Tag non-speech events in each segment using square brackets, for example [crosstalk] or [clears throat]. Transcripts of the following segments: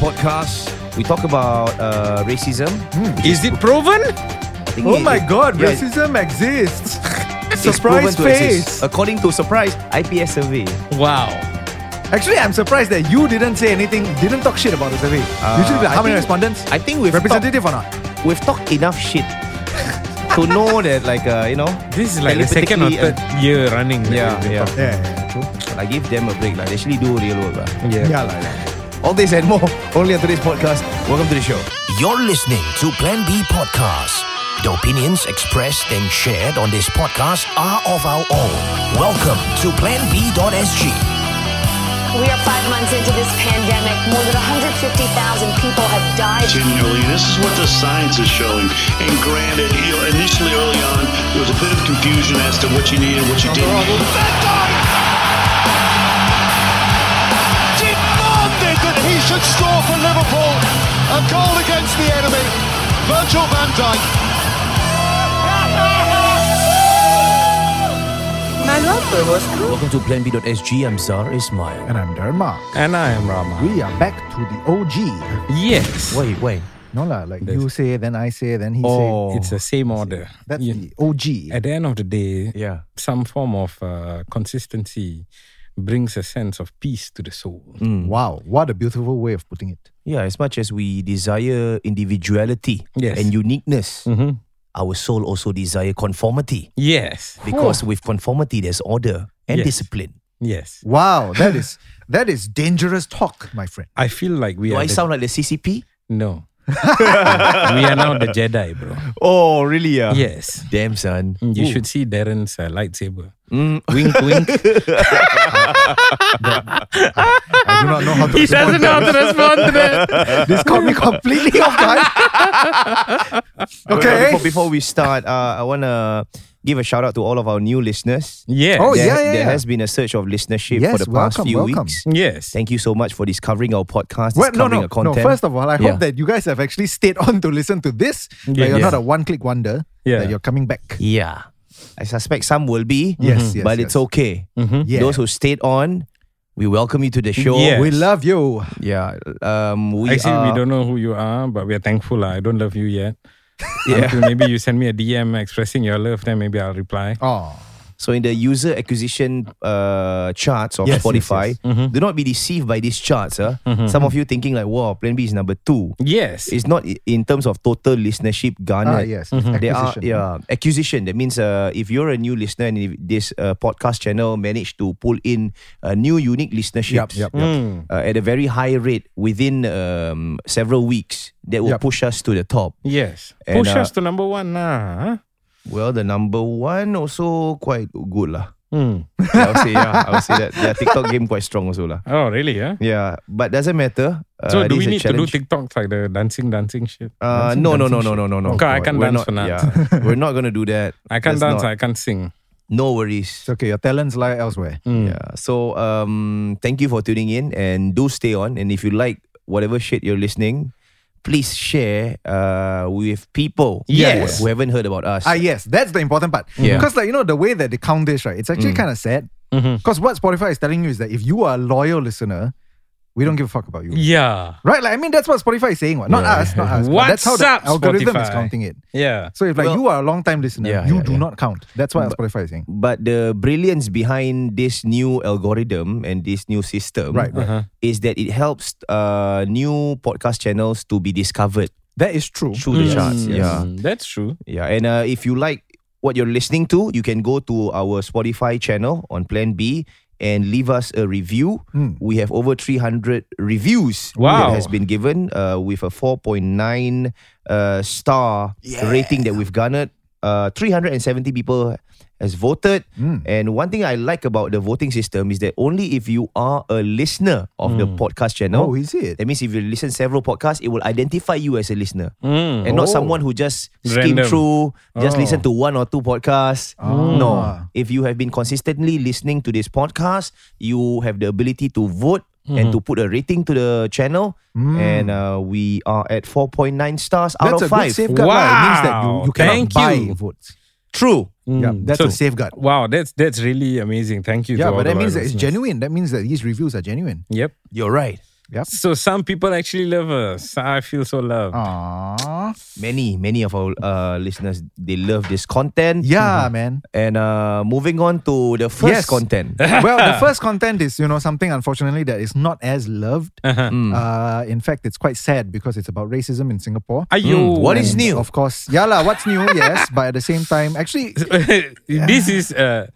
podcast. We talk about uh, racism. Is it proven? Oh it- my it- god, yeah, racism exists. [laughs] surprise face. exist. According to surprise IPS survey. Wow. Actually, I'm surprised that you didn't say anything, didn't talk shit about the survey. Usually, Uh, I how many respondents? I think we've talked, Representative or not? we've talked enough shit [laughs] to know that like uh, you know This is like the second or Telepathically, third year running. Yeah, yeah. Yeah, yeah, true. I give them a break. Like they actually do real work. lah. Yeah. Yeah, like, like. All this and more only on today's podcast. Welcome to the show. You're listening to Plan B Podcast. The opinions expressed and shared on this podcast are of our own. Welcome to planb.sg. We are five months into this pandemic. More than 150,000 people have died. continually. This is what the science is showing. And granted, you know, initially early on, there was a bit of confusion as to what you needed, what you didn't. Demanded he should score for Liverpool. A goal against the enemy. Virgil van Dijk. Welcome to planb.sg. I'm Zar Ismail. And I'm Dharma. And I am Rama. We are back to the OG. Yes. Wait, wait. No lah, like That's- you say, then I say, then he Oh. say. It's the same order. That's You- the OG. At the end of the day, Yeah. some form of uh, consistency brings a sense of peace to the soul. Wow, what a beautiful way of putting it. Yeah, as much as we desire individuality Yes. and uniqueness, Mhm. our soul also desire conformity. Yes. Because with conformity, there's order and Yes. discipline. Yes. Wow, that [laughs] is that is dangerous talk, my friend. I feel like we Do are. I the- sound like the CCP? No. [laughs] we are now the Jedi, bro. Oh, really? Yeah. Yes. Damn, son. You should see Darren's uh, lightsaber. Mm. Wink, wink. [laughs] I do not know how to he respond. doesn't know how to respond to that. [laughs] This caught me completely off guard. okay. Before, before we start, uh, I want to give a shout out to all of our new listeners. Yes. Oh, there, yeah, yeah, there yeah. has been a surge of listenership Yes, for the past welcome, few welcome. weeks. Yes. Thank you so much for discovering our podcast, Well, no, discovering no, our content. no. First of all, I Yeah. hope that you guys have actually stayed on to listen to this. Yeah. That you're Yeah. not a one-click wonder. Yeah. That you're coming back. yeah, I suspect some will be. Yes, yes, but yes. it's okay. Mhm. Yeah. Those who stayed on, we welcome you to the show. Yes. We love you. Yeah. Um, we Actually, are, we don't know who you are, but we are thankful. lah. I don't love you yet. Yeah. Until maybe you send me a DM expressing your love, then maybe I'll reply. Oh. So in the user acquisition uh, charts of Yes, yes, Spotify, yes. Mm-hmm. do not be deceived by these charts. Huh? Some of you thinking like, wow, Plan B is number two. Yes. It's not in terms of total listenership Ah, garnered. yes. They are Acquisition. yeah acquisition. That means uh, if you're a new listener and if this uh, podcast channel managed to pull in uh, new unique listenerships Yep, yep, Mm. Uh, at a very high rate within um, several weeks, that will Yep. push us to the top. Yes. And, Push uh, us to number one. Nah. Well, the number one also quite good lah. Mm. [laughs] I would say yeah, I would say that their TikTok game quite strong also lah. Oh, really? Yeah. Yeah, but doesn't matter. Uh, So do we need to do. TikToks like the dancing, dancing shit? Uh, Dancing, no, no, no, dancing no, no, no, no. Okay, I can't we're dance not, for nuts. Yeah, [laughs] we're not gonna do that. I can't That's dance. not- I can't sing. No worries. It's okay. Your talents lie elsewhere. Mm. Yeah. So um, thank you for tuning in and do stay on. And if you like whatever shit you're listening, please share uh, with people Yes. who haven't heard about us. Ah, yes, that's the important part. Yeah. Because, like, you know, the way that they count this, right? It's actually kind of sad. Because what Spotify is telling you is that if you are a loyal listener, we don't give a fuck about you. Yeah. Right? Like, I mean, that's what Spotify is saying. What? Not us, not us. but that's how What's the up, algorithm is counting it. Yeah. So if like Well- you are a long time listener, Yeah, you yeah, do yeah. not count. That's what Spotify is saying. But the brilliance behind this new algorithm and this new system Right, right. Uh-huh. is that it helps uh, new podcast channels to be discovered That is true. through the Mm, charts. Yeah. That's true. Yeah, and uh, if you like what you're listening to, you can go to our Spotify channel on Plan B and leave us a review. Hmm. We have over 300 reviews Wow. that has been given uh, with a 4.9 uh, star rating that we've garnered. Uh, 370 people has voted. Hmm. And one thing I like about the voting system is that only if you are a listener of the podcast channel, Oh, is it? that means if you listen several podcasts, it will identify you as a listener Mm. and not Oh. someone who just skim through, just Oh. listen to one or two podcasts. Ah. No. If you have been consistently listening to this podcast, you have the ability to vote and Mm-hmm. to put a rating to the channel. And uh, we are at 4.9 stars out That's of a 5. good safeguard. lah. It means that you, you cannot Thank buy you. votes. True. Yeah, Mm. that's So- a safeguard. Wow, that's that's really amazing. Thank you. Yeah, to all but that of means that it's genuine. That means that these reviews are genuine. Yep. You're right. Yep. So some people actually love us. I feel so loved. Aww. Many, many of our uh, listeners they love this content. Yeah, man. And uh, moving on to the first Yes. content. [laughs] well, the [laughs] first content is, you know, something unfortunately that is not as loved. Uh-huh. Mm. Uh, in fact, it's quite sad because it's about racism in Singapore. Ayo. Mm, what is And new? Of course, yeah lah. What's new? Yes, but at the same time, actually, [laughs] this is uh,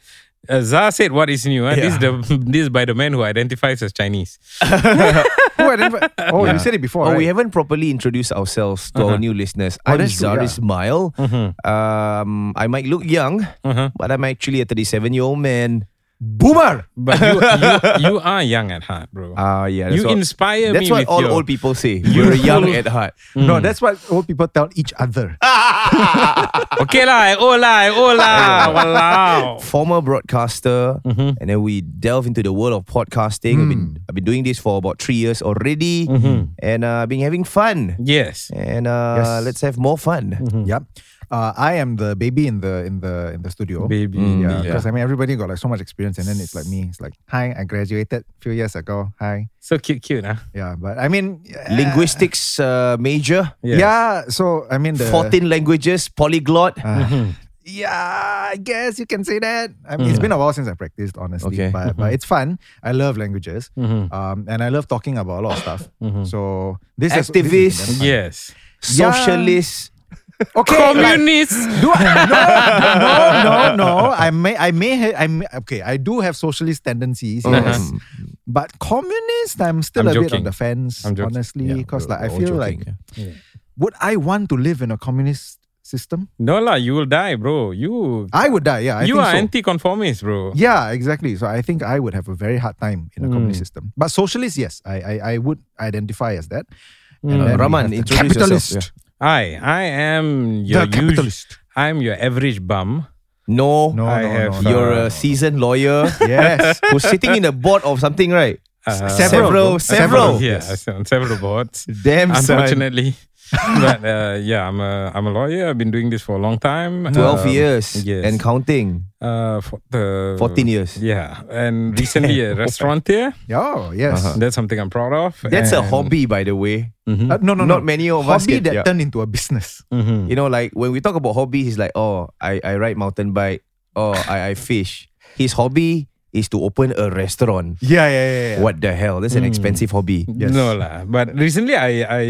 uh, Zah said what is new. huh? This is the [laughs] this is by the man who identifies as Chinese. [laughs] who identified? [laughs] Oh, you said it before. Oh, right? we haven't properly introduced ourselves to our new listeners. Oh, I'm that's true, Zaris yeah. Smile. Um, I might look young, but I'm actually a 37 year old man. Boomer. But you, [laughs] you you are young at heart, bro. Ah, yeah. That's you what, inspire That's me That's what with all your, old people say. [laughs] You're young at heart. No, that's what old people tell each other. [laughs] Okay lah, I owe lah, I owe lah. Walao. Former broadcaster, Mm-hmm. and then we delve into the world of podcasting. I've been I've been doing this for about three years already, and uh, been having fun. Yes. And uh, Yes. let's have more fun. Yep. Uh, I am the baby in the in the in the studio. Baby. Yeah, yeah. because I mean everybody got like so much experience, and then it's like me. It's like, hi, I graduated a few years ago. Hi, So cute, cute, huh? yeah, but I mean, uh, Linguistics uh, major, Yes. Yeah, so I mean the 14 languages, polyglot. [laughs] Yeah, I guess you can say that. I mean, it's been a while since I practiced, honestly. Okay. But but it's fun. I love languages, Mm-hmm. um, and I love talking about a lot of stuff. So this is this Activist. has been fun. Yes. Socialist. Okay, like, Communist. do I, [laughs] no, no, no, no. [laughs] I may, I may, ha- I may, okay. I do have socialist tendencies, yes. But communist, I'm still I'm a bit on the fence, I'm joking. honestly, because we're- like I feel joking, like, yeah. would I want to live in a communist system? No lah, you will die, bro. You I would die. Yeah, I you think are so. anti-conformist, bro. Yeah, exactly. So I think I would have a very hard time in a communist Hmm. system. But socialist, yes, I I, I would identify as that. And Uh, then Raman, the introduce capitalist. yourself. I I am your The usual. capitalist. I'm your average bum. No, No, I no, have, no, no. you're a seasoned lawyer [laughs] Yes. [laughs] who's sitting in a board of something, right? Uh, several, bro. several. Yeah, Yes. on several boards. [laughs] Damn, son. Unfortunately. but uh, yeah, I'm a I'm a lawyer. I've been doing this for a long time. 12 Um, years yes. and counting. Uh, for the 14 years. Yeah, and [laughs] recently a [laughs] restaurateur. Oh, yes. Uh-huh. That's something I'm proud of. That's a hobby, by the way. Uh, no, no, Not no. many of us Hobby that yeah. turned into a business. Mhm. You know, like when we talk about hobbies, it's like, oh, I, I ride mountain bike. Oh, I, I fish. His hobby is to open a restaurant. Yeah, yeah, yeah. yeah. What the hell? That's an expensive hobby. Yes. No lah. But recently, I I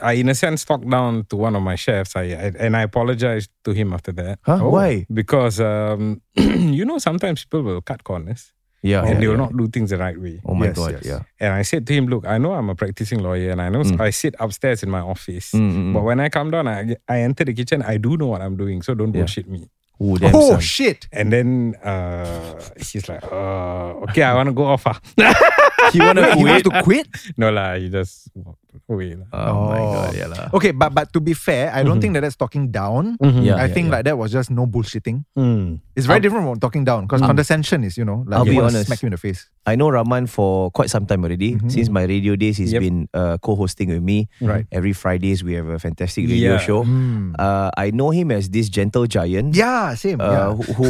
I in a sense talked down to one of my chefs. I, I and I apologized to him after that. Huh? Why? Because um, [clears throat] you know sometimes people will cut corners Yeah. and they will yeah. not do things the right way. Oh my Yes, God. yes. Yeah. And I said to him, "Look, I know I'm a practicing lawyer, and I know Mm. I sit upstairs in my office. Mm, mm, mm. But when I come down, I I enter the kitchen. I do know what I'm doing, so don't Yeah. bullshit me." Ooh, damn, Oh, son. shit. And then uh, he's like, uh, "Okay, I want to go off." ah." [laughs] He wanna [laughs] he wants quit? to quit? no lah, he just walked away lah. Oh, my Oh. God. Yeah. lah. Okay, but but to be fair, I don't think that that's talking down. Yeah, I yeah, think yeah. like that was just no bullshitting. Mm. It's very different from talking down because condescension is, you know, like I'll they be wanna honest. smack you in the face. I know Raman for quite some time already. Since my radio days, he's Yep. been uh, co-hosting with me. Right. Every Fridays we have a fantastic radio Yeah. show. Uh, I know him as this gentle giant. Yeah, same. Uh, yeah. who, who,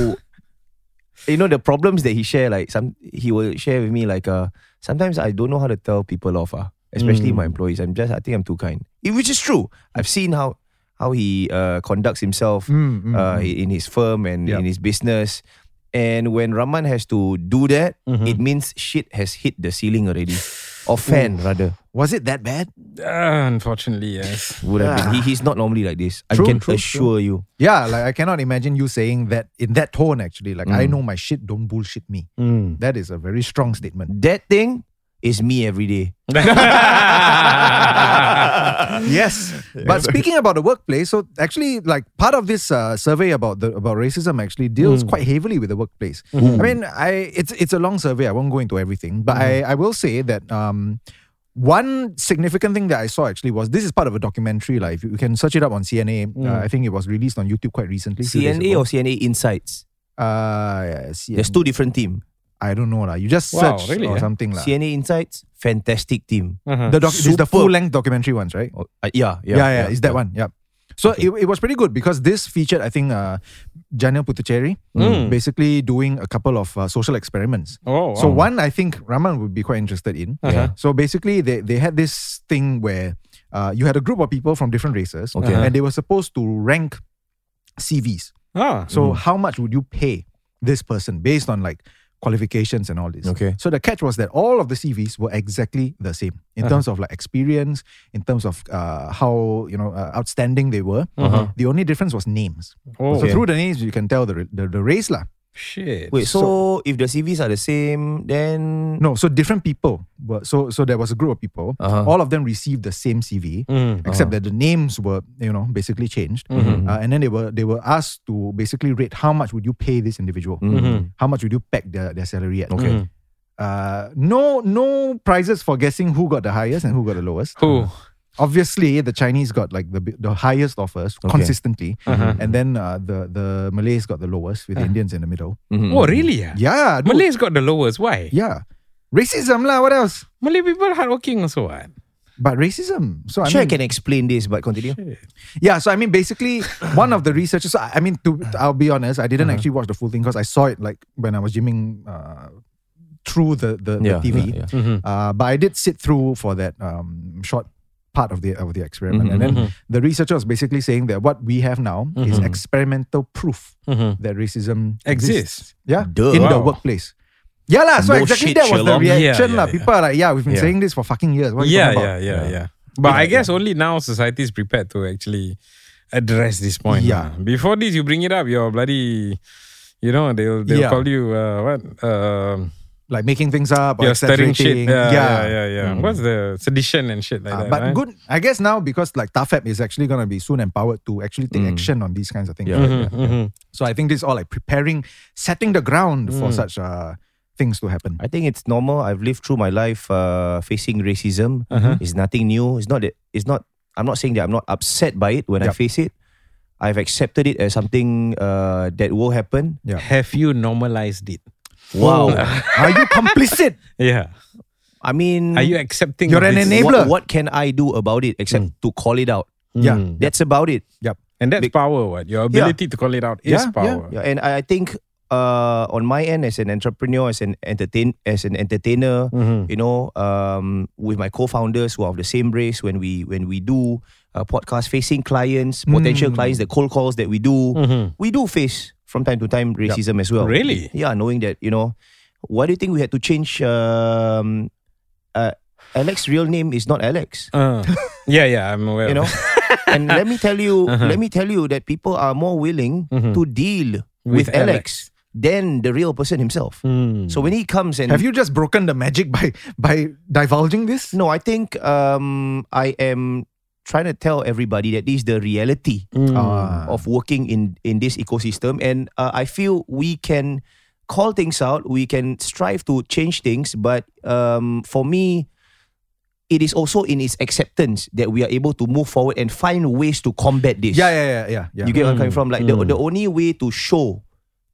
you know, the problems that he share, like some, he will share with me. Like, uh, sometimes I don't know how to tell people off. Uh, especially my employees. I'm just, I think I'm too kind, Eh, which is true. I've seen how how he uh, conducts himself Mm, mm, uh, in his firm and Yep. in his business. And when Raman has to do that, Mm-hmm. it means shit has hit the ceiling already. Or fan, rather. Was it that bad? Uh, unfortunately, yes. Would have been. He, he's not normally like this. I can true, assure you. Yeah, like I cannot imagine you saying that in that tone actually. Like I Mm. know my shit, don't bullshit me. Mm. That is a very strong statement. That thing is me every day. [laughs] yes. But speaking about the workplace, so actually, like part of this uh, survey about the about racism actually deals quite heavily with the workplace. I mean, I it's it's a long survey. I won't go into everything, but I I will say that um. One significant thing that I saw actually was this is part of a documentary. Like, if you can search it up on CNA, uh, I think it was released on YouTube quite recently. CNA or CNA Insights? uh, yeah, CNA. There's two different team. I don't know lah. You just Wow, search really, or eh? something lah. CNA Insights, fantastic team. Uh-huh. The doc- it's the full length documentary ones, right? Oh, uh, yeah, yeah, Yeah, yeah, it's that one. Yep. So it, it was pretty good because this featured, I think, uh, Janil Puthucheary basically doing a couple of uh, social experiments. Oh, So one I think Raman would be quite interested in. Uh-huh. So basically, they, they had this thing where uh, you had a group of people from different races, Okay. and they were supposed to rank CVs. Ah, So how much would you pay this person based on like qualifications and all this? Okay. So the catch was that all of the CVs were exactly the same in terms of like experience, in terms of uh, how you know uh, outstanding they were. The only difference was names. Oh. So Okay. through the names you can tell the the, the race lah. Shit. Wait, so, if the CVs are the same, then No, so different people. Were, so so there was a group of people. Uh-huh. All of them received the same CV, Mm. except that the names were you know basically changed. Mm-hmm. Uh, and then they were they were asked to basically rate how much would you pay this individual, Mm-hmm. how much would you peg their, their salary at. Okay. Uh, no no prizes for guessing who got the highest and who got the lowest. Who? Obviously, the Chinese got like the the highest offers consistently, Uh-huh. and then uh, the the Malays got the lowest with the Indians in the middle. Mm-hmm. Oh, really? Yeah. Yeah, dude. Malays got the lowest. Why? Yeah, racism lah. What else? Malay people are hardworking also. What? But racism. So I sure I can explain this, but continue. yeah. So I mean, basically, [coughs] one of the researchers. So I I mean, to I'll be honest, I didn't actually watch the full thing because I saw it like when I was gymming uh, through the the, the TV. yeah, yeah. Uh, but I did sit through for that um, short part of the of the experiment, and then the researcher was basically saying that what we have now is experimental proof that racism Exists. Yeah, Duh. in the workplace. Yeah lah. So No exactly that was the Sherlock. Yeah, reaction yeah, lah. yeah. People are like, yeah, we've been Yeah. saying this for fucking years. What are you Yeah, talking yeah, about? yeah, yeah. But I guess only now society is prepared to actually address this point. Yeah. lah. Before this, you bring it up, you're bloody. You know, they'll they'll Yeah. call you uh, what? Um, Like making things up, or you're stirring shit. exaggerating. Yeah, yeah, yeah, yeah. What's the sedition and shit like Uh, that? but right? good, I guess now because like TAFEP is actually going to be soon empowered to actually take action on these kinds of things. Yeah, right? yeah, yeah. So I think this is all like preparing, setting the ground for Mm. such uh, things to happen. I think it's normal. I've lived through my life uh, facing racism. Uh-huh. It's nothing new. It's not that. It's not. I'm not saying that I'm not upset by it when I face it. I've accepted it as something uh, that will happen. Yeah. Have you normalized it? Wow. Are you complicit? [laughs] Yeah. I mean, Are you accepting? You're an enabler. what, what can I do about it except to call it out? Yeah. Mm. That's about it. Yep. And that's Big- power. What your ability to call it out is Yeah, yeah. power. Yeah, and I I think uh, on my end as an entrepreneur, as an entertain, as an entertainer, Mm-hmm. you know, um, with my co-founders who are of the same race, when we when we do uh, podcast facing clients, potential Mm. clients, the cold calls that we do, Mhm. we do face from time to time racism as well. Really? Yeah, knowing that you know, why do you think we had to change? Um, uh, Alex's real name is not Alex. Uh, [laughs] yeah, yeah, I'm aware. You know, and let me tell you, Uh-huh. let me tell you that people are more willing Mhm. to deal With with, Alex, than the real person himself. Mm. So when he comes and Have you just broken the magic by by divulging this? no, I think um, I am trying to tell everybody that this is the reality Mm. Ah. of working in in this ecosystem, and uh, I feel we can call things out. We can strive to change things, but um, for me. It is also in its acceptance that we are able to move forward and find ways to combat this. Yeah, yeah, yeah, yeah. yeah. You get where I'm coming Mm, from? Like the, mm. the only way to show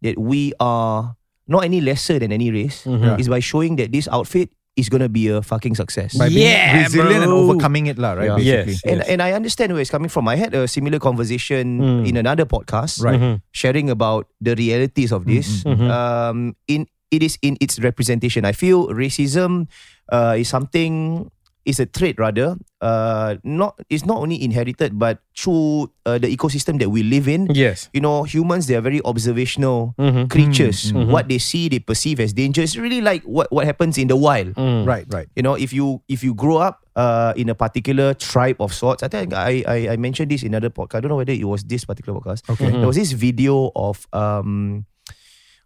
that we are not any lesser than any race Mhm. is by showing that this outfit is gonna be a fucking success. by being Yeah, resilient and bro. overcoming it, lah. Right? Yeah. Basically. Yes. and and I understand where it's coming from. I had a similar conversation Mm. in another podcast, Right. Mhm. sharing about the realities of this. Mhm. Um, in it is in its representation. I feel racism uh, is something is a trait rather. Uh, not it's not only inherited but through uh, the ecosystem that we live in. Yes. You know, humans they are very observational Mhm. creatures. Mhm. What they see, they perceive as danger. It's really like what, what happens in the wild. Mm. Right, right. You know, if you if you grow up uh, in a particular tribe of sorts, I think I, I I mentioned this in another podcast. I don't know whether it was this particular podcast. Okay. There was this video of um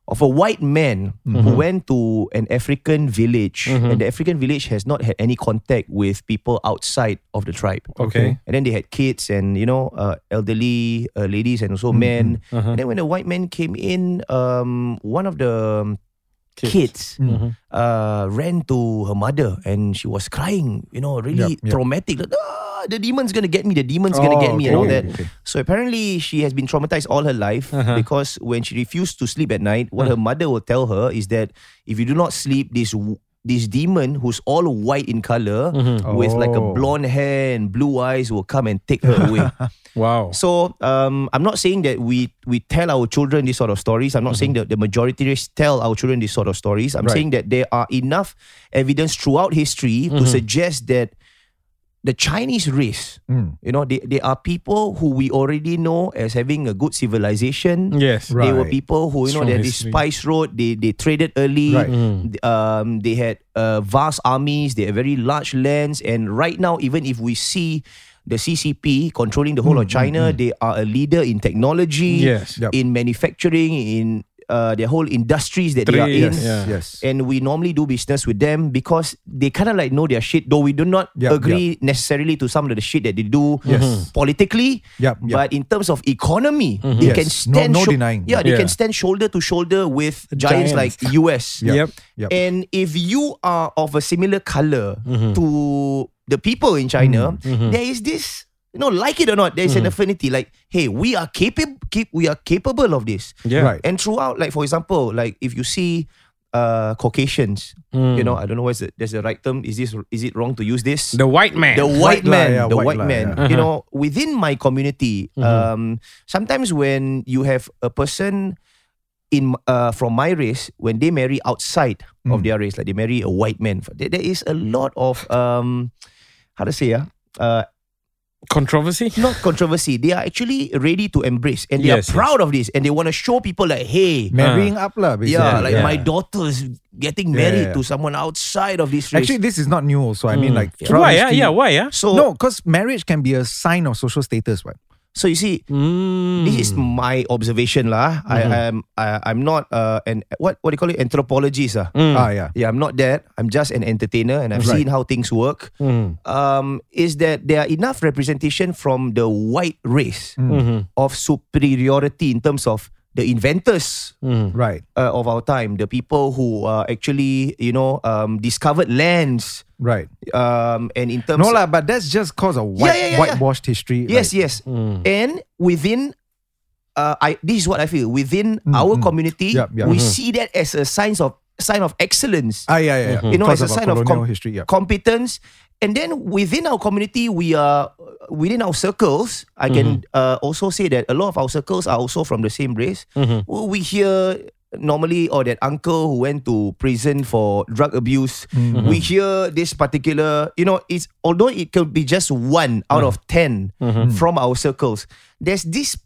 of a white man who went to an African village, and the African village has not had any contact with people outside of the tribe. Okay. And then they had kids and you know uh, elderly uh, ladies and also men. Uh-huh. And then when the white man came in, um, one of the um, kids, uh, ran to her mother and she was crying. You know, really Yup, yup. traumatic. Like, ah, Ah, the demon's gonna get me. The demon's gonna Oh, get me and all that. okay. So apparently she has been traumatized all her life Uh-huh. because when she refused to sleep at night, what uh-huh. her mother will tell her is that if you do not sleep, this this demon who's all white in color mm-hmm. with like a Oh. blonde hair and blue eyes will come and take her away. [laughs] Wow. So um, I'm not saying that we we tell our children these sort of stories. I'm not saying mm-hmm. that the majority tell our children these sort of stories. I'm Right. saying that there are enough evidence throughout history to mm-hmm. suggest that the Chinese race, Mm. you know, they, they are people who we already know as having a good civilization. Yes. Right. They were people who, you know, they had this spice road. They they traded early. Right. Um, they had uh, vast armies. They had very large lands. And right now, even if we see the CCP controlling the whole of China, they are a leader in technology, Yes. Yep. in manufacturing, in uh, their whole industries that they are Trade, in. yes, yeah. Yes. And we normally do business with them because they kind of like know their shit, though we do not Yep, agree necessarily to some of the shit that they do Yes. politically. Yep, yep. But in terms of economy, they Yes. can No- stand no denying. Yeah, they Yeah. can stand shoulder to shoulder with giants, Giants. like [laughs] US. Yep. Yep. Yep. And if you are of a similar color Mm-hmm. to the people in China, there is this, you know, like it or not, there is Mm-hmm. an affinity. Like, hey, we are capable, keep, we are capable of this. Yeah. Right. And throughout, like for example, like if you see uh Caucasians, Mm. you know, I don't know what's the, there's the right term. Is this is it wrong to use this? The white man. the white White lie, man, yeah, the white white, lie, man. yeah. You know, within my community, um, sometimes when you have a person in uh, from my race, when they marry outside of their race, like they marry a white man, there, there is a lot of um, how to say, yeah, uh, Controversy. not controversy. They are actually ready to embrace, and they Yes, are proud of this, and they want to show people like, hey. Ah. Marrying up lah, basically. Yeah, like Yeah. my daughter is getting Yeah, married yeah. to someone outside of this race. Actually, this is not new also. I mean, hmm. like, throughout Why? Yeah, yeah. Why? Yeah. so No, because marriage can be a sign of social status, right? So you see, Mm. this is my observation lah. I am I, I'm not uh an what what do you call it anthropologist ah. Ah, yeah. Yeah, I'm not that. I'm just an entertainer, and I've Right. seen how things work. Mm. Um, is that there are enough representation from the white race Mm-hmm. of superiority in terms of the inventors Mm. Right. uh, of our time, the people who uh, actually you know um, discovered lands. Right. Um, and in terms No lah, but that's just cause of white, Yeah, yeah, yeah, yeah. whitewashed history. Yes, like- yes. And within uh I this is what I feel. Within Mm, our mm. community, Yup, yup. we Mhm. see that as a sign of sign of excellence. Ah, yeah, yeah. yeah. You know, Because as a sign of colonial com- history. Yeah. competence. And then within our community, we are within our circles. I can mm-hmm. uh, also say that a lot of our circles are also from the same race. Mm-hmm. We hear normally or that uncle who went to prison for drug abuse. Mm-hmm. We hear this particular, you know, it's although it could be just one out of 10 mm. from our circles. There's this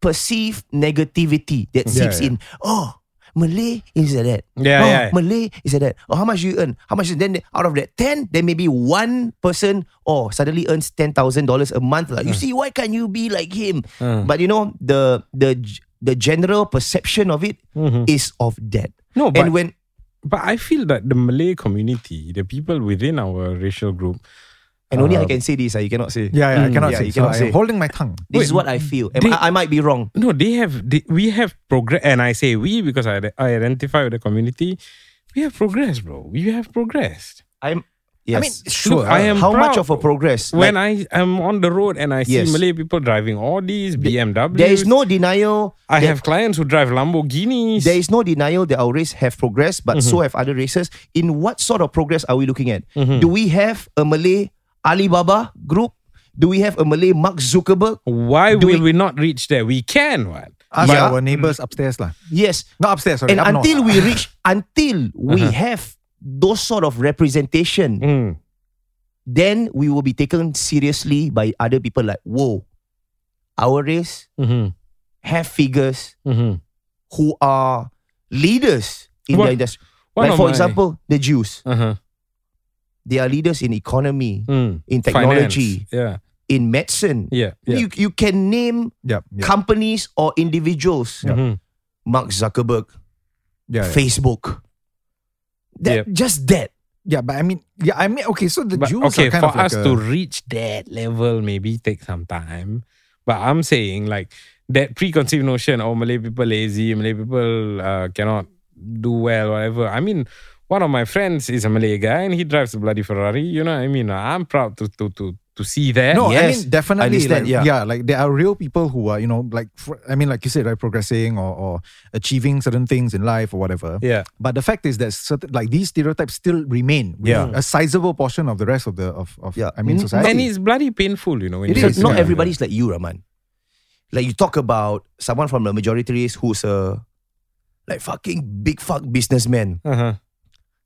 perceived negativity that Yeah, seeps yeah. in. Oh, Malay is like that. Yeah, oh, yeah. Malay is like that. Oh, how much you earn? How much? Then out of that 10, then maybe one person oh suddenly earns $10,000 a month. Like, you see, why can't you be like him? But you know, the the the general perception of it is of that. No, but and when But I feel that the Malay community, the people within our racial group, and only I uh-huh. can say this, ah, you cannot say. Yeah, yeah, I mm. cannot Yeah, say. you So cannot I'm say. holding my tongue. This is what I feel. They- I, I might be wrong. no, they have, they, we have progress, and I say we because I, I identify with the community. We have progressed, bro. We have progressed. I'm yes. I mean, sure. I am how much of a progress? When Like, I am on the road and I see Yes. Malay people driving all these BMWs, there is no denial. I that- have clients who drive Lamborghinis. There is no denial that our race have progressed, but so mm-hmm. have other races. In what sort of progress are we looking at? Mm-hmm. Do we have a Malay Alibaba group? Do we have a Malay Mark Zuckerberg? Why Do will we- we not reach there? We can, what? Ask Yeah. our neighbors upstairs lah. Yes. Not upstairs, sorry. and up north. until we reach, until we have those sort of representation, Mm. then we will be taken seriously by other people like, whoa, our race Mm-hmm. have figures Mm-hmm. who are leaders in What- their industry. like, for my- example, the Jews. Uh-huh. They are leaders in economy, Mm. in technology, Finance. Yeah. in medicine. Yeah. yeah. You, you can name Yep, yep. companies or individuals. Mhm. Mark Zuckerberg, Yeah. Facebook. That. Just that. Yeah, but I mean, yeah, I mean, okay, so the But Jews okay, are kind for of like us a, to reach that level, maybe take some time. But I'm saying like that preconceived notion, oh Malay people lazy, Malay people uh, cannot do well, whatever. I mean, one of my friends is a Malay guy and he drives a bloody Ferrari. You know what I mean? I'm proud to to to to see that. No, I mean definitely. I understand, like, yeah. like there are real people who are, you know, like fr- I mean, like you said, right, progressing or, or achieving certain things in life or whatever. Yeah. But the fact is that certain like these stereotypes still remain. with Yeah. A sizable portion of the rest of the of, of Yeah. I mean Mm, society. And it's bloody painful, you know. When It you is. see Not that. everybody's like you, Raman. Like you talk about someone from the majority race who's a like fucking big fuck businessman. Uh-huh.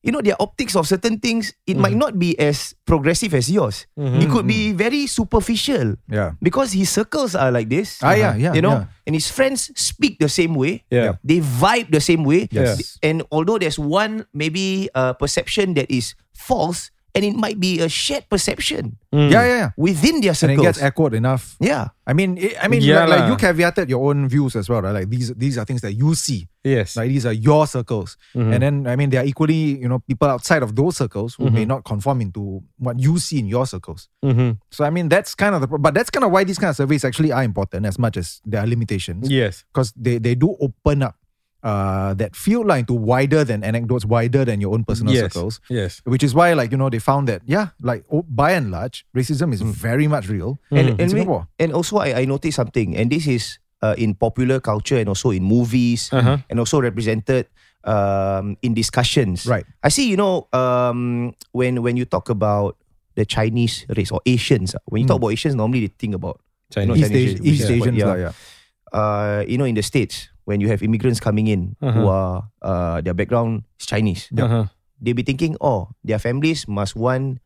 You know, their optics of certain things, it might not be as progressive as yours. Mm-hmm. It could be very superficial yeah. because his circles are like this. Ah, yeah, yeah, You know, yeah. and his friends speak the same way. Yeah. They vibe the same way. Yes. And although there's one maybe uh, perception that is false, and it might be a shared perception Yeah, yeah, yeah. within their And it circles. gets echoed enough. yeah. I mean, it, I mean, Yeah like, like you caveated your own views as well, right? Like these, these are things that you see. Yes. Like these are your circles, Mm-hmm. and then I mean, there are equally, you know, people outside of those circles who Mm-hmm. may not conform into what you see in your circles. Mhm. So I mean, that's kind of the, but that's kind of why these kind of surveys actually are important as much as there are limitations. Yes. because they they do open up uh that field line to wider than anecdotes, wider than your own personal Yes. circles. Yes. Which is why, like you know, they found that yeah, like oh, by and large, racism is Mm. very much real And, in and, we- and also, I, I noticed something, and this is uh, in popular culture and also in movies, Uh-huh. and also represented um, in discussions. Right. I see, you know, um, when when you talk about the Chinese race or Asians, when you talk about Asians, normally they think about Chinese. No, East, Chinese Asi- race, East yeah. Asians, Yeah. lah, yeah. uh, you know, in the States, when you have immigrants coming in who Uh-huh. are uh, their background is Chinese, Uh-huh. they be thinking, oh, their families must want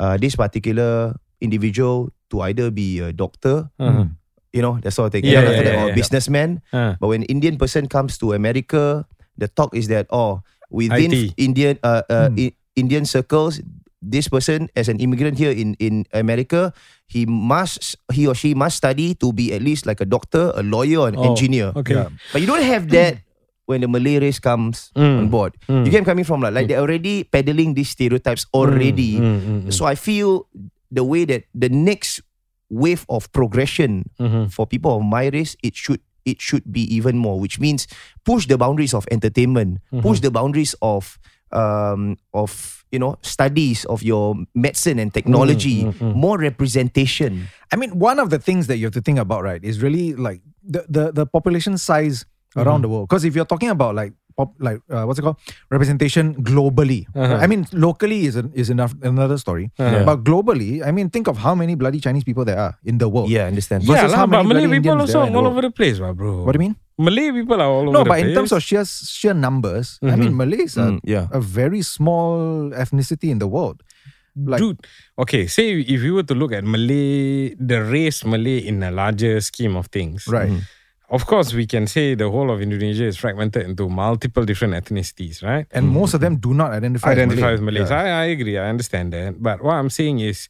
uh, this particular individual to either be a doctor, Uh-huh. you know, that sort of thing, Yeah, yeah, yeah, or yeah. businessman. Uh. But when Indian person comes to America, the talk is that oh, within IT. Indian uh, uh, Hmm. Indian circles, this person as an immigrant here in in America, he must he or she must study to be at least like a doctor, a lawyer, or an Oh, engineer. Okay. Yeah. But you don't have that when the Malay race comes Mm. on board. Mm. You get coming from like, like they're already peddling these stereotypes already. Mm, mm, mm, So I feel the way that the next wave of progression Mhm. for people of my race, it should it should be even more, which means push the boundaries of entertainment, push the boundaries of um of you know studies of your medicine and technology, more representation. I mean, one of the things that you have to think about, right, is really like the the, the population size around the world. Because if you're talking about like pop, like uh, what's it called, representation globally. Uh-huh. I mean, locally is an, is enough another story. Uh-huh. But globally, I mean, think of how many bloody Chinese people there are in the world. Yeah, I understand. Yeah, versus lah, how but many Malay people Indians there also are all over the place, bro. What do you mean? Malay people are all over No, but in terms of sheer sheer numbers, I mean, mm-hmm. Malays are Mm, yeah. a very small ethnicity in the world. Like, Dude, okay, say if you were to look at Malay, the race Malay in a larger scheme of things, right? Mm. Of course, we can say the whole of Indonesia is fragmented into multiple different ethnicities, right? And mm. most of them do not identify, Identify as as Malays. Yeah. I, I agree, I understand that. But what I'm saying is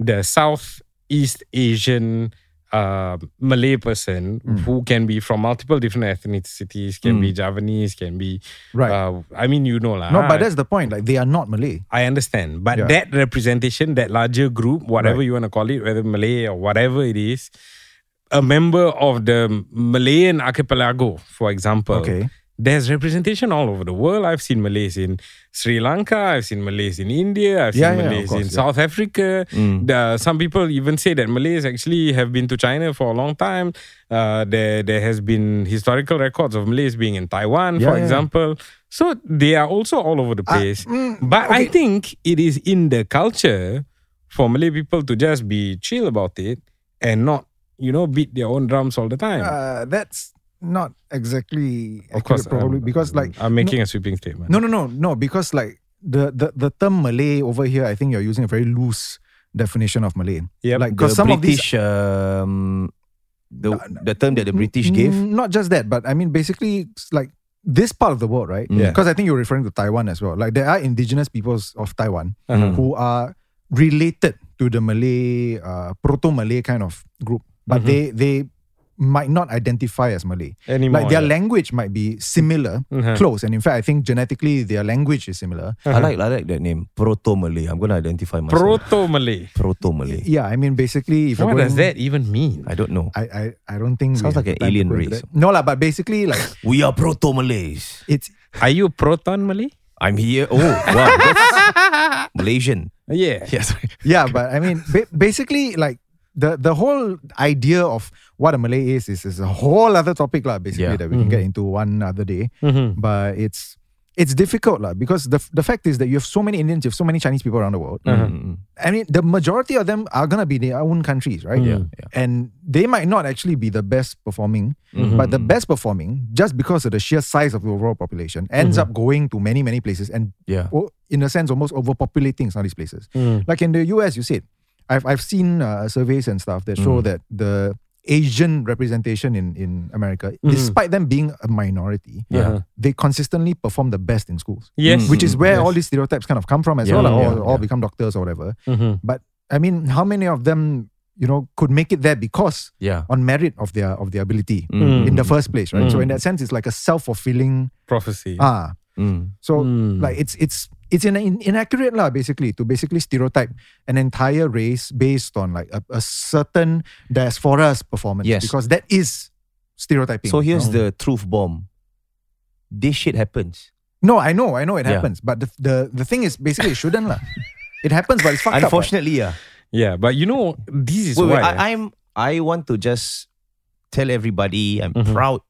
the Southeast Asian uh, Malay person Hmm. who can be from multiple different ethnicities, can be Javanese, can be. Right. Uh, I mean, you know, lah. No, but that's the point. Like they are not Malay. I understand. But Yeah. that representation, that larger group, whatever Right. you want to call it, whether Malay or whatever it is, a member of the Malayan archipelago, for example. Okay. There's representation all over the world. I've seen Malays in Sri Lanka. I've seen Malays in India. I've seen Yeah, yeah, Malays course, in yeah. South Africa. The- some people even say that Malays actually have been to China for a long time. Uh, there, there has been historical records of Malays being in Taiwan, Yeah, for yeah. example. So they are also all over the place. mm, but I think it is in the culture for Malay people to just be chill about it and not, you know, beat their own drums all the time. Uh, that's not exactly of course, probably I'm- because like I'm making a sweeping statement. no no no no because like the the the term Malay over here I think you're using a very loose definition of Malay. yeah Like The because some of these British, um, the the term that the British gave. Mm, Not just that, but I mean basically like this part of the world, right? Yeah. Because I think you're referring to Taiwan as well. Like there are indigenous peoples of Taiwan Uh-huh. who are related to the Malay, uh, proto Malay kind of group, but they they might not identify as Malay. Anymore, like their yeah. language might be similar, Mhm. close, and in fact, I think genetically their language is similar. I like I like that name, Proto Malay. I'm gonna identify myself. Proto Malay. Proto Malay. Yeah, I mean basically, if you're What does that even mean? I don't know. I, I I don't think Sounds like an alien race. No lah, but basically like [laughs] We are Proto Malays. it's Are you Proton Malay? I'm here. Oh, wow. [laughs] Malaysian. Yeah. Yes. [laughs] yeah, but I mean, ba- basically, like the the whole idea of what a Malay is is, is a whole other topic, lah. Basically, Yeah. that we can get mm-hmm. into one other day. Mhm. But it's it's difficult, lah, because the the fact is that you have so many Indians, you have so many Chinese people around the world. Mm, I mean, the majority of them are gonna be their own countries, right? Yeah, yeah. And they might not actually be the best performing, but the best performing, just because of the sheer size of the overall population, ends up going to many, many places and Yeah. in a sense almost overpopulating some of these places. Mm. Like in the US, you said, I've I've seen uh, surveys and stuff that show that the Asian representation in, in America, despite them being a minority, Yeah. they consistently perform the best in schools. Yes. Which is where Yes. all these stereotypes kind of come from as Yeah, well. like, yeah, all, all become doctors or whatever. Mhm. But I mean, how many of them, you know, could make it there because Yeah. on merit of their of their ability Mm. in the first place, right? So Mm. in that sense, it's like a self fulfilling Prophecy. ah. Mm. So Mm. like it's it's it's in, in, inaccurate lah basically to basically stereotype an entire race based on like a, a certain diaspora's performance Yes. because that is stereotyping. So here's you know? the truth bomb. This shit happens. no, I know, I know it Yeah. happens, but the the, the thing is basically it shouldn't lah. [laughs] It happens, but it's fucked up. right? Unfortunately, yeah. Yeah, but you know, this is Wait, why. wait, I, I'm I want to just tell everybody I'm Mhm. proud.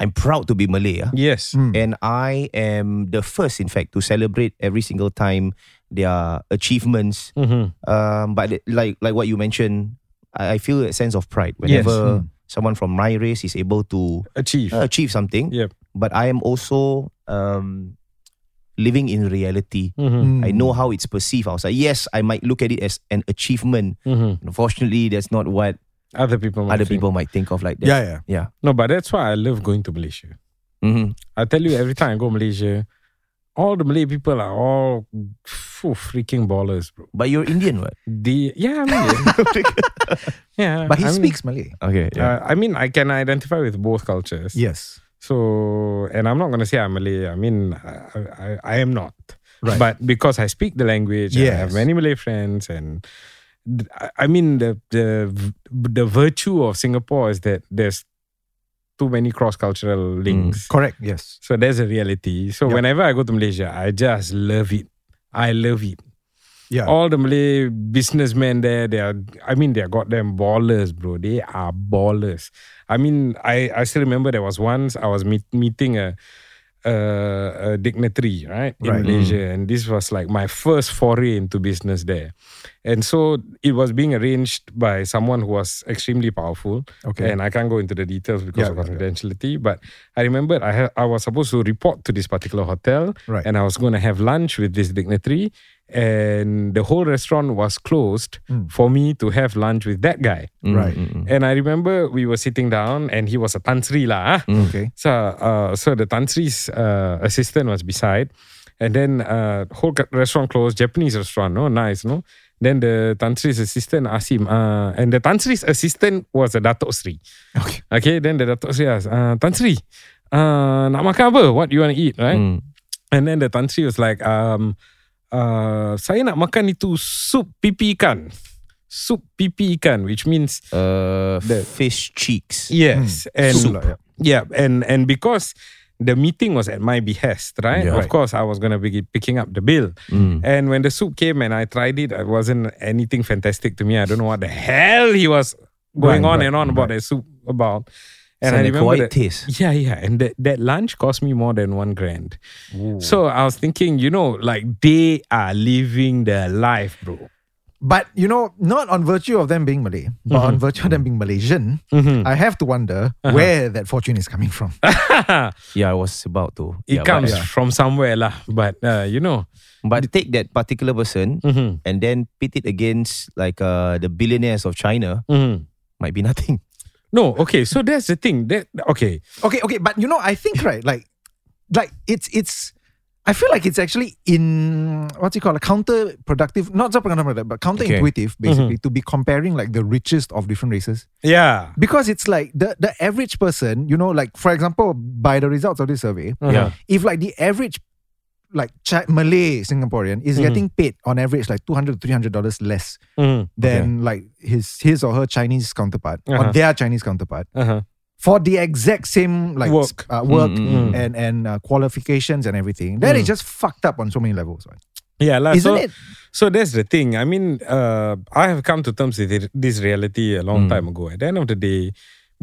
I'm proud to be Malay. ah. yes. Mm. And I am the first, in fact, to celebrate every single time their achievements. Mhm. Um, but like like what you mentioned, I, I feel a sense of pride Yes. whenever someone from my race is able to Achieve. uh, achieve something. Yep. But I am also um, living in reality. Mhm. Mm. I know how it's perceived outside. Yes, I might look at it as an achievement. Mhm. Unfortunately, that's not what Other people. might other think. people might think of like that. Yeah, yeah. Yeah. No, but that's why I love going to Malaysia. Mhm. I tell you, every time I go Malaysia, all the Malay people are all phew, freaking ballers, bro. But you're Indian, what? The yeah, I mean, [laughs] [laughs] yeah. But he I mean, speaks Malay. Okay. Uh, I mean, I can identify with both cultures. Yes. So, and I'm not gonna say I'm Malay. I mean, I, I, I am not. Right. But because I speak the language, I have many Malay friends, and I- mean the the the virtue of Singapore is that there's too many cross cultural mm. links. Correct. Yes. So there's a reality. So Yep. whenever I go to Malaysia, I just love it. I love it. Yeah. All the Malay businessmen there, they are, I mean, they are goddamn ballers, bro. They are ballers. I mean, I, I still remember there was once I was meet, meeting a, a, a dignitary, right, in Right. Malaysia. Mm. And this was like my first foray into business there. And so it was being arranged by someone who was extremely powerful. Okay. And I can't go into the details because Yeah, of yeah, yeah. confidentiality. But I remember I, ha- I was supposed to report to this particular hotel. Right. And I was going to have lunch with this dignitary. And the whole restaurant was closed Mm. for me to have lunch with that guy. Mm, Right. mm, mm. And I remember we were sitting down and he was a Tan Sri lah. ah. Okay. So, uh, so the Tan Sri's uh, assistant was beside, and then uh, whole restaurant closed. Japanese restaurant, no, nice, no. Then the Tantri's assistant asked him, uh, and the Tantri's assistant was a Datuk Sri. Okay. Okay, then the Datuk Sri asked, uh, Tan Sri, uh, nak makan apa? What you want to eat, right? Mm. And then the Tan Sri was like, um, uh, saya nak makan itu sup pipi ikan. Sup pipi ikan, which means Uh, The- fish cheeks. yes, and Soup yeah, and and because the meeting was at my behest, right? Yeah. Of course, I was gonna be picking up the bill. Mm. And when the soup came and I tried it, it wasn't anything fantastic to me. I don't know what the hell he was going Right, on right, and on about right. the soup about. And And I remember that, taste. yeah, yeah, and that, that lunch cost me more than one grand. So I was thinking, you know, like they are living their life, bro. But you know, not on virtue of them being Malay, but on virtue of them being Malaysian, Mhm. I have to wonder where that fortune is coming from. [laughs] Yeah, I was about to. it Yeah, comes But, from somewhere, lah. But uh, you know, but take that particular person mhm, and then pit it against like uh, the billionaires of China, mhm. might be nothing. [laughs] no, okay. So that's the thing. That okay. Okay, okay, but you know, I think right, like, like it's it's. I feel like it's actually in what's you call it called, a counterproductive, not so counterproductive, but counterintuitive, basically, to be comparing like the richest of different races. Yeah. Because it's like the the average person, you know, like for example, by the results of this survey, Uh-huh. if like the average like Chi- Malay Singaporean is getting paid on average like two hundred to three hundred dollars less Mhm. than like his his or her Chinese counterpart Uh-huh. or their Chinese counterpart. Uh-huh. For the exact same like Work. uh, work Mm, and and uh, qualifications and everything. That is just fucked up on so many levels. Right? Yeah, lah. Isn't so, it? So that's the thing. I mean, uh, I have come to terms with this reality a long time ago. At the end of the day,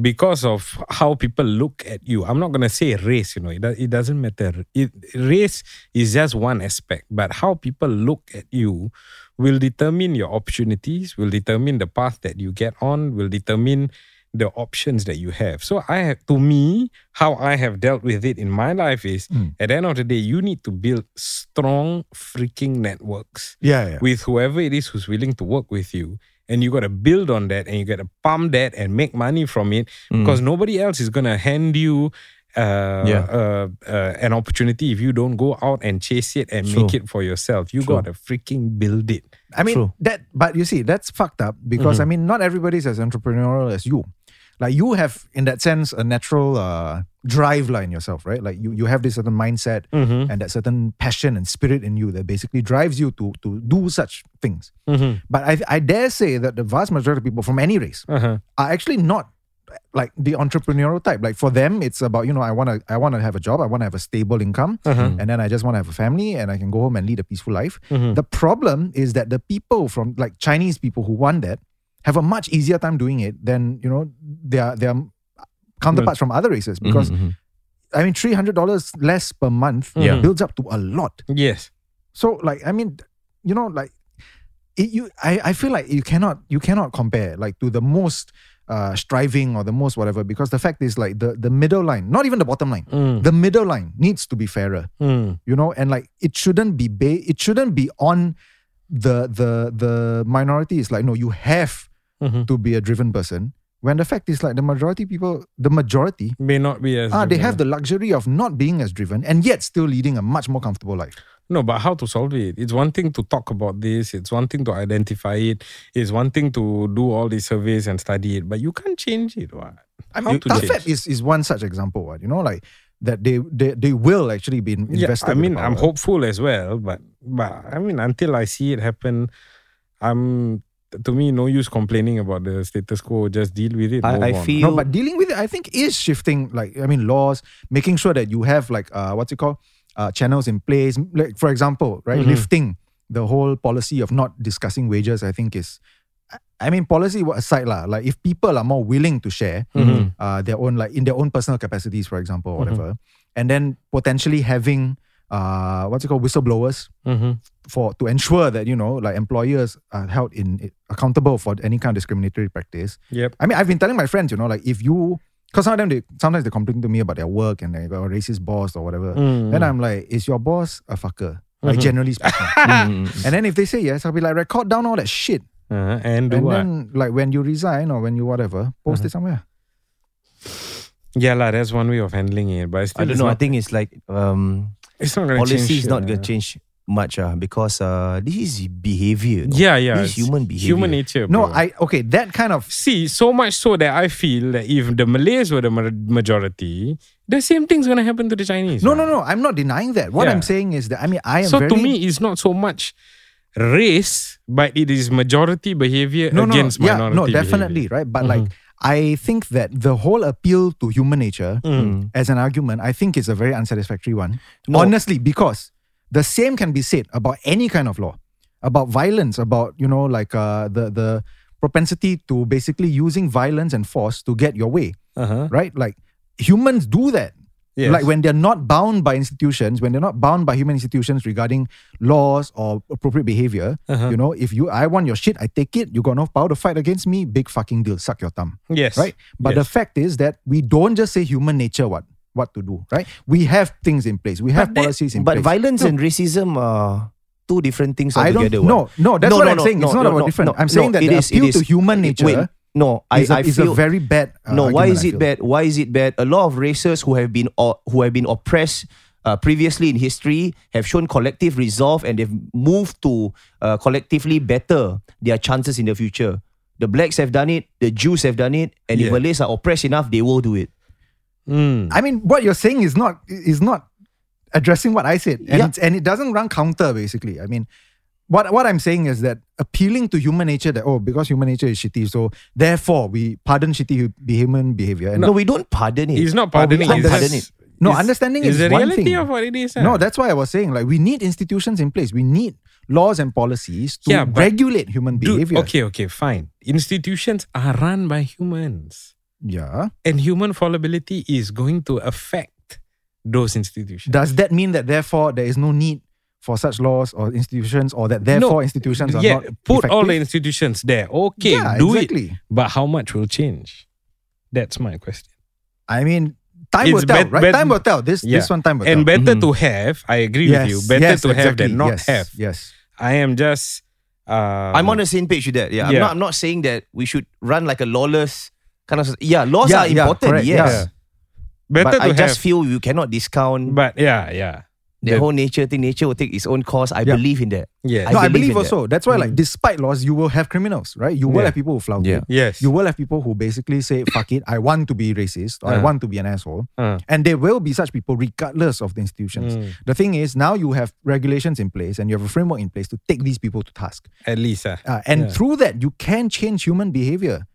because of how people look at you, I'm not gonna say race. You know, it, it doesn't matter. It, race is just one aspect, but how people look at you will determine your opportunities, will determine the path that you get on, will determine the options that you have. So I have, to me, how I have dealt with it in my life is at the end of the day, you need to build strong freaking networks Yeah, yeah. with whoever it is who's willing to work with you. And you got to build on that and you got to pump that and make money from it because nobody else is going to hand you uh, Yeah. uh, uh, an opportunity if you don't go out and chase it and make it for yourself. You True. got to freaking build it. I mean True. that, but you see, that's fucked up because I mean, not everybody's as entrepreneurial as you. Like you have, in that sense, a natural uh, drive line yourself, right? Like you, you have this certain mindset and that certain passion and spirit in you that basically drives you to to do such things. But I, I dare say that the vast majority of people from any race Uh-huh. are actually not like the entrepreneurial type. Like for them, it's about you know I want to I want to have a job, I want to have a stable income, and then I just want to have a family, and I can go home and lead a peaceful life. The problem is that the people from like Chinese people who want that have a much easier time doing it than you know their their counterparts from other races because. I mean, three hundred dollars less per month Yeah. builds up to a lot. Yes. So, like, I mean, you know, like, it, you, I, I feel like you cannot, you cannot compare like to the most uh, striving or the most whatever because the fact is like the the middle line, not even the bottom line, the middle line needs to be fairer, Mm. you know, and like it shouldn't be ba- it shouldn't be on the the the minority. It's like no, you have to be a driven person. When the fact is like the majority people, the majority May not be as. Ah, they have the luxury of not being as driven and yet still leading a much more comfortable life. No, but how to solve it? It's one thing to talk about this. It's one thing to identify it. It's one thing to do all these surveys and study it. But you can't change it. What? I mean, to TAFEP is, is one such example. What you know, like that they they, they will actually be in- Yeah, invested. I mean, I'm hopeful as well. But but I mean, until I see it happen, I'm to me no use complaining about the status quo. Just deal with it. I, I feel No, but dealing with it, I think, is shifting. Like, I mean, laws, making sure that you have like uh, what's it called, uh, channels in place. Like, for example, right, Mm-hmm. lifting the whole policy of not discussing wages. I think is, I- I mean, policy aside lah. Like, if people are more willing to share Mm-hmm. uh, their own, like in their own personal capacities, for example, or whatever, and then potentially having uh, what's it called, whistleblowers Mhm. for to ensure that you know like employers are held in accountable for any kind of discriminatory practice. Yep. I mean, I've been telling my friends, you know, like if you, because some of them they sometimes they complain to me about their work and they got a racist boss or whatever. Mm. Then I'm like, is your boss a fucker? Like Mm-hmm. generally speaking. [laughs] and then if they say yes, I'll be like, record down all that shit. Uh-huh. And do and what? then like when you resign or when you whatever, post Uh-huh. it somewhere. yeah, lah. That's one way of handling it. But still, I don't it's know. I think it's like um, it's not gonna policy change. is not uh, gonna change much uh, because uh, this is behavior. know. Yeah, yeah. This is human behavior. Human nature. No. I okay, that kind of see so much so that I feel that if the Malays were the ma- majority, the same thing's gonna happen to the Chinese. no, right? no, no. I'm not denying that. What Yeah. I'm saying is that I mean I am So very to me, it's not so much race, but it is majority behavior no, no, against yeah, minority. no, definitely, behavior. right? But like, I think that the whole appeal to human nature as an argument, I think is a very unsatisfactory one. No. Honestly, because the same can be said about any kind of law, about violence, about you know, like uh, the the propensity to basically using violence and force to get your way, Uh-huh. right? Like humans do that. Yes. Like when they're not bound by institutions, when they're not bound by human institutions regarding laws or appropriate behavior, Uh-huh. you know, if you I want your shit, I take it. You got no power to fight against me. Big fucking deal. Suck your thumb. Yes. Right? But the fact is that we don't just say human nature what what to do, right? We have things in place. We have But that- policies in But place. But violence and racism are two different things I don't altogether. no, what? no, that's what I'm saying. it's not about different. I'm saying that it the is- it appeal to is- human it- nature Wait, no, I, is, a, I is feel a very bad uh, no. Why is it bad? Why is it bad? A lot of races who have been o- who have been oppressed uh, previously in history have shown collective resolve and they've moved to uh, collectively better their chances in the future. The blacks have done it. The Jews have done it. And if Yeah. Malays are oppressed enough, they will do it. Mm. I mean, what you're saying is not is not addressing what I said, and Yeah. it's, and it doesn't run counter. Basically, I mean, what what I'm saying is that appealing to human nature that oh because human nature is shitty so therefore we pardon shitty human behavior. And No, we don't pardon it. He's not Oh, we pardoning. he's pardon it. No, it's- understanding it's is the one reality thing. of what it is. No, ah. that's why I was saying like we need institutions in place. We need laws and policies to Yeah, regulate human Dude, behavior. okay, okay, fine. Institutions are run by humans, Yeah. and human fallibility is going to affect those institutions. Does that mean that therefore there is no need for such laws or institutions, or that therefore institutions are yeah, not put all the institutions there. Okay, Yeah, do exactly. it. But how much will change? That's my question. I mean, time It's will tell, bet- right? bet- time will tell. This Yeah. this one time will and tell. better to have. I agree yes, with you. Better yes, to have than not yes, have. Yes. I am just. Um, I'm on the same page with that. Yeah, I'm not. I'm not saying that we should run like a lawless kind of. Yeah, laws Yeah, are important. correct, yes, yeah. better but to I have. just feel you cannot discount but yeah, yeah, the the- whole nature thing. Nature will take its own course. I Yeah. believe in that. yeah. no, I believe believe in that. also. That's why, like, despite laws, you will have criminals, right? You will Yeah. have people who flout Yeah. it. yes. You will have people who basically say, "Fuck it, I want to be racist or I Uh. want to be an asshole," Uh. and there will be such people regardless of the institutions. Mm. The thing is, now you have regulations in place and you have a framework in place to take these people to task. At least, uh, Uh, and Yeah. through that, you can change human behavior.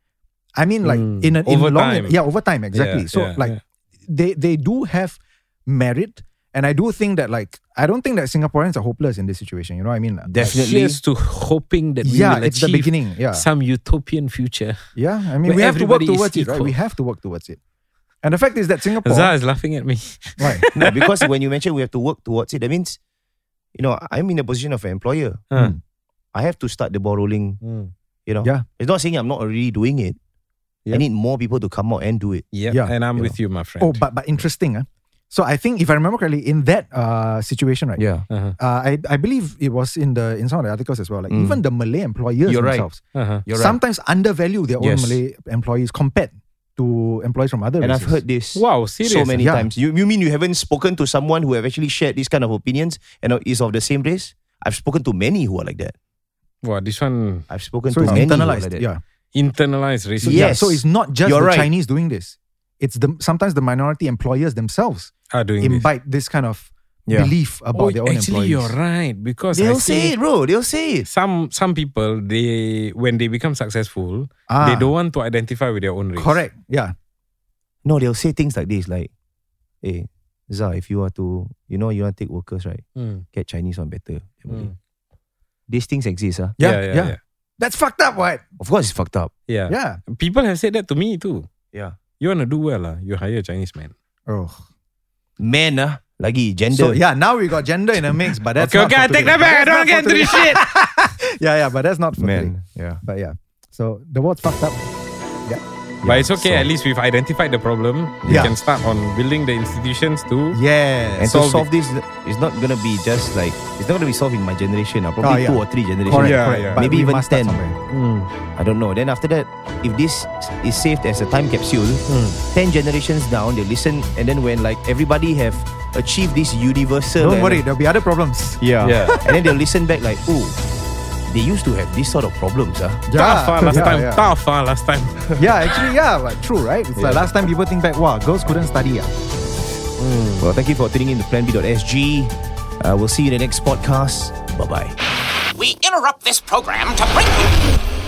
I mean, like Mm. in a in Over long, time. yeah, over time, exactly. Yeah, so yeah, like yeah. they they do have merit, and I do think that like I don't think that Singaporeans are hopeless in this situation. You know what I mean? Like, Definitely. Cheers to hoping that we yeah, will it's the achieve beginning. Yeah, some utopian future. yeah. I mean, we have to work towards it, right? We have to work towards it. And the fact is that Singapore, Zah is laughing at me. right? [laughs] no, because when you mention we have to work towards it, that means, you know, I'm in the position of an employer. Uh, I have to start the ball rolling. mm. You know, Yeah. It's not saying I'm not already doing it. I need more people to come out and do it. Yep. Yeah, and I'm you with you, my friend. Oh, but but interesting. Huh? So I think if I remember correctly, in that uh, situation, right? Yeah. uh-huh. Uh, I I believe it was in the in some of the articles as well. Like Mm. even the Malay employers You're right. themselves Uh-huh. You're right. sometimes undervalue their own Yes. Malay employees compared to employees from other And I've heard this Wow, serious. so many Yeah. times. You, you mean you haven't spoken to someone who have actually shared these kind of opinions and is of the same race? I've spoken to many who are like that. Wow, this one I've spoken so to it's many who are internalized. like that. yeah. internalized So, racism yeah. So it's not just You're the right. Chinese doing this. It's the sometimes the minority employers themselves are doing this. imbibe this kind of Yeah. belief about Oh, their own employees. actually, employees. you're right because I They'll see say it, bro. They'll say it. some some people they when they become successful Ah, they don't want to identify with their own race. Correct. Yeah. No, they'll say things like this, like, "Hey, Zah, if you are to, you know, you want to take workers, right? Mm, Get Chinese one better." mm. These things exist, huh? Yeah. yeah, Yeah. yeah, yeah. That's fucked up, right? Of course, it's fucked up. Yeah. Yeah. People have said that to me too. Yeah. You wanna do well, lah. You hire a Chinese man. Oh. Man, ah, lagi gender. So yeah, now we got gender in a mix, but that's okay, not okay, for I take today. that back. I don't get into this today. shit. [laughs] Yeah, yeah, but that's not for today. man. Yeah. But yeah. So the world's fucked up. But it's okay. so- At least we've identified the problem. We Yeah. can start on building the institutions too. Yeah. And Solve to solve this, it's not gonna be just like it's not gonna be solved in my generation. Uh, Oh, probably yeah. two or three generations. correct, Yeah, correct. yeah. Maybe even 10. Mm. I don't know. Then after that, if this is saved as a time capsule, ten generations down, they listen, and then when like everybody have achieved this universal, Don't worry, there'll be other problems. yeah, Yeah. and then they'll listen back like, oh, they used to have this sort of problems, ah. Tough ah, last yeah, time. Yeah. Tough ah, last time. [laughs] yeah, actually, yeah, but true, right? It's like last time people think back, wow, girls couldn't study. Ah. Well, thank you for tuning in to PlanB.sg. Uh, we'll see you in the next podcast. Bye bye. We interrupt this program to bring you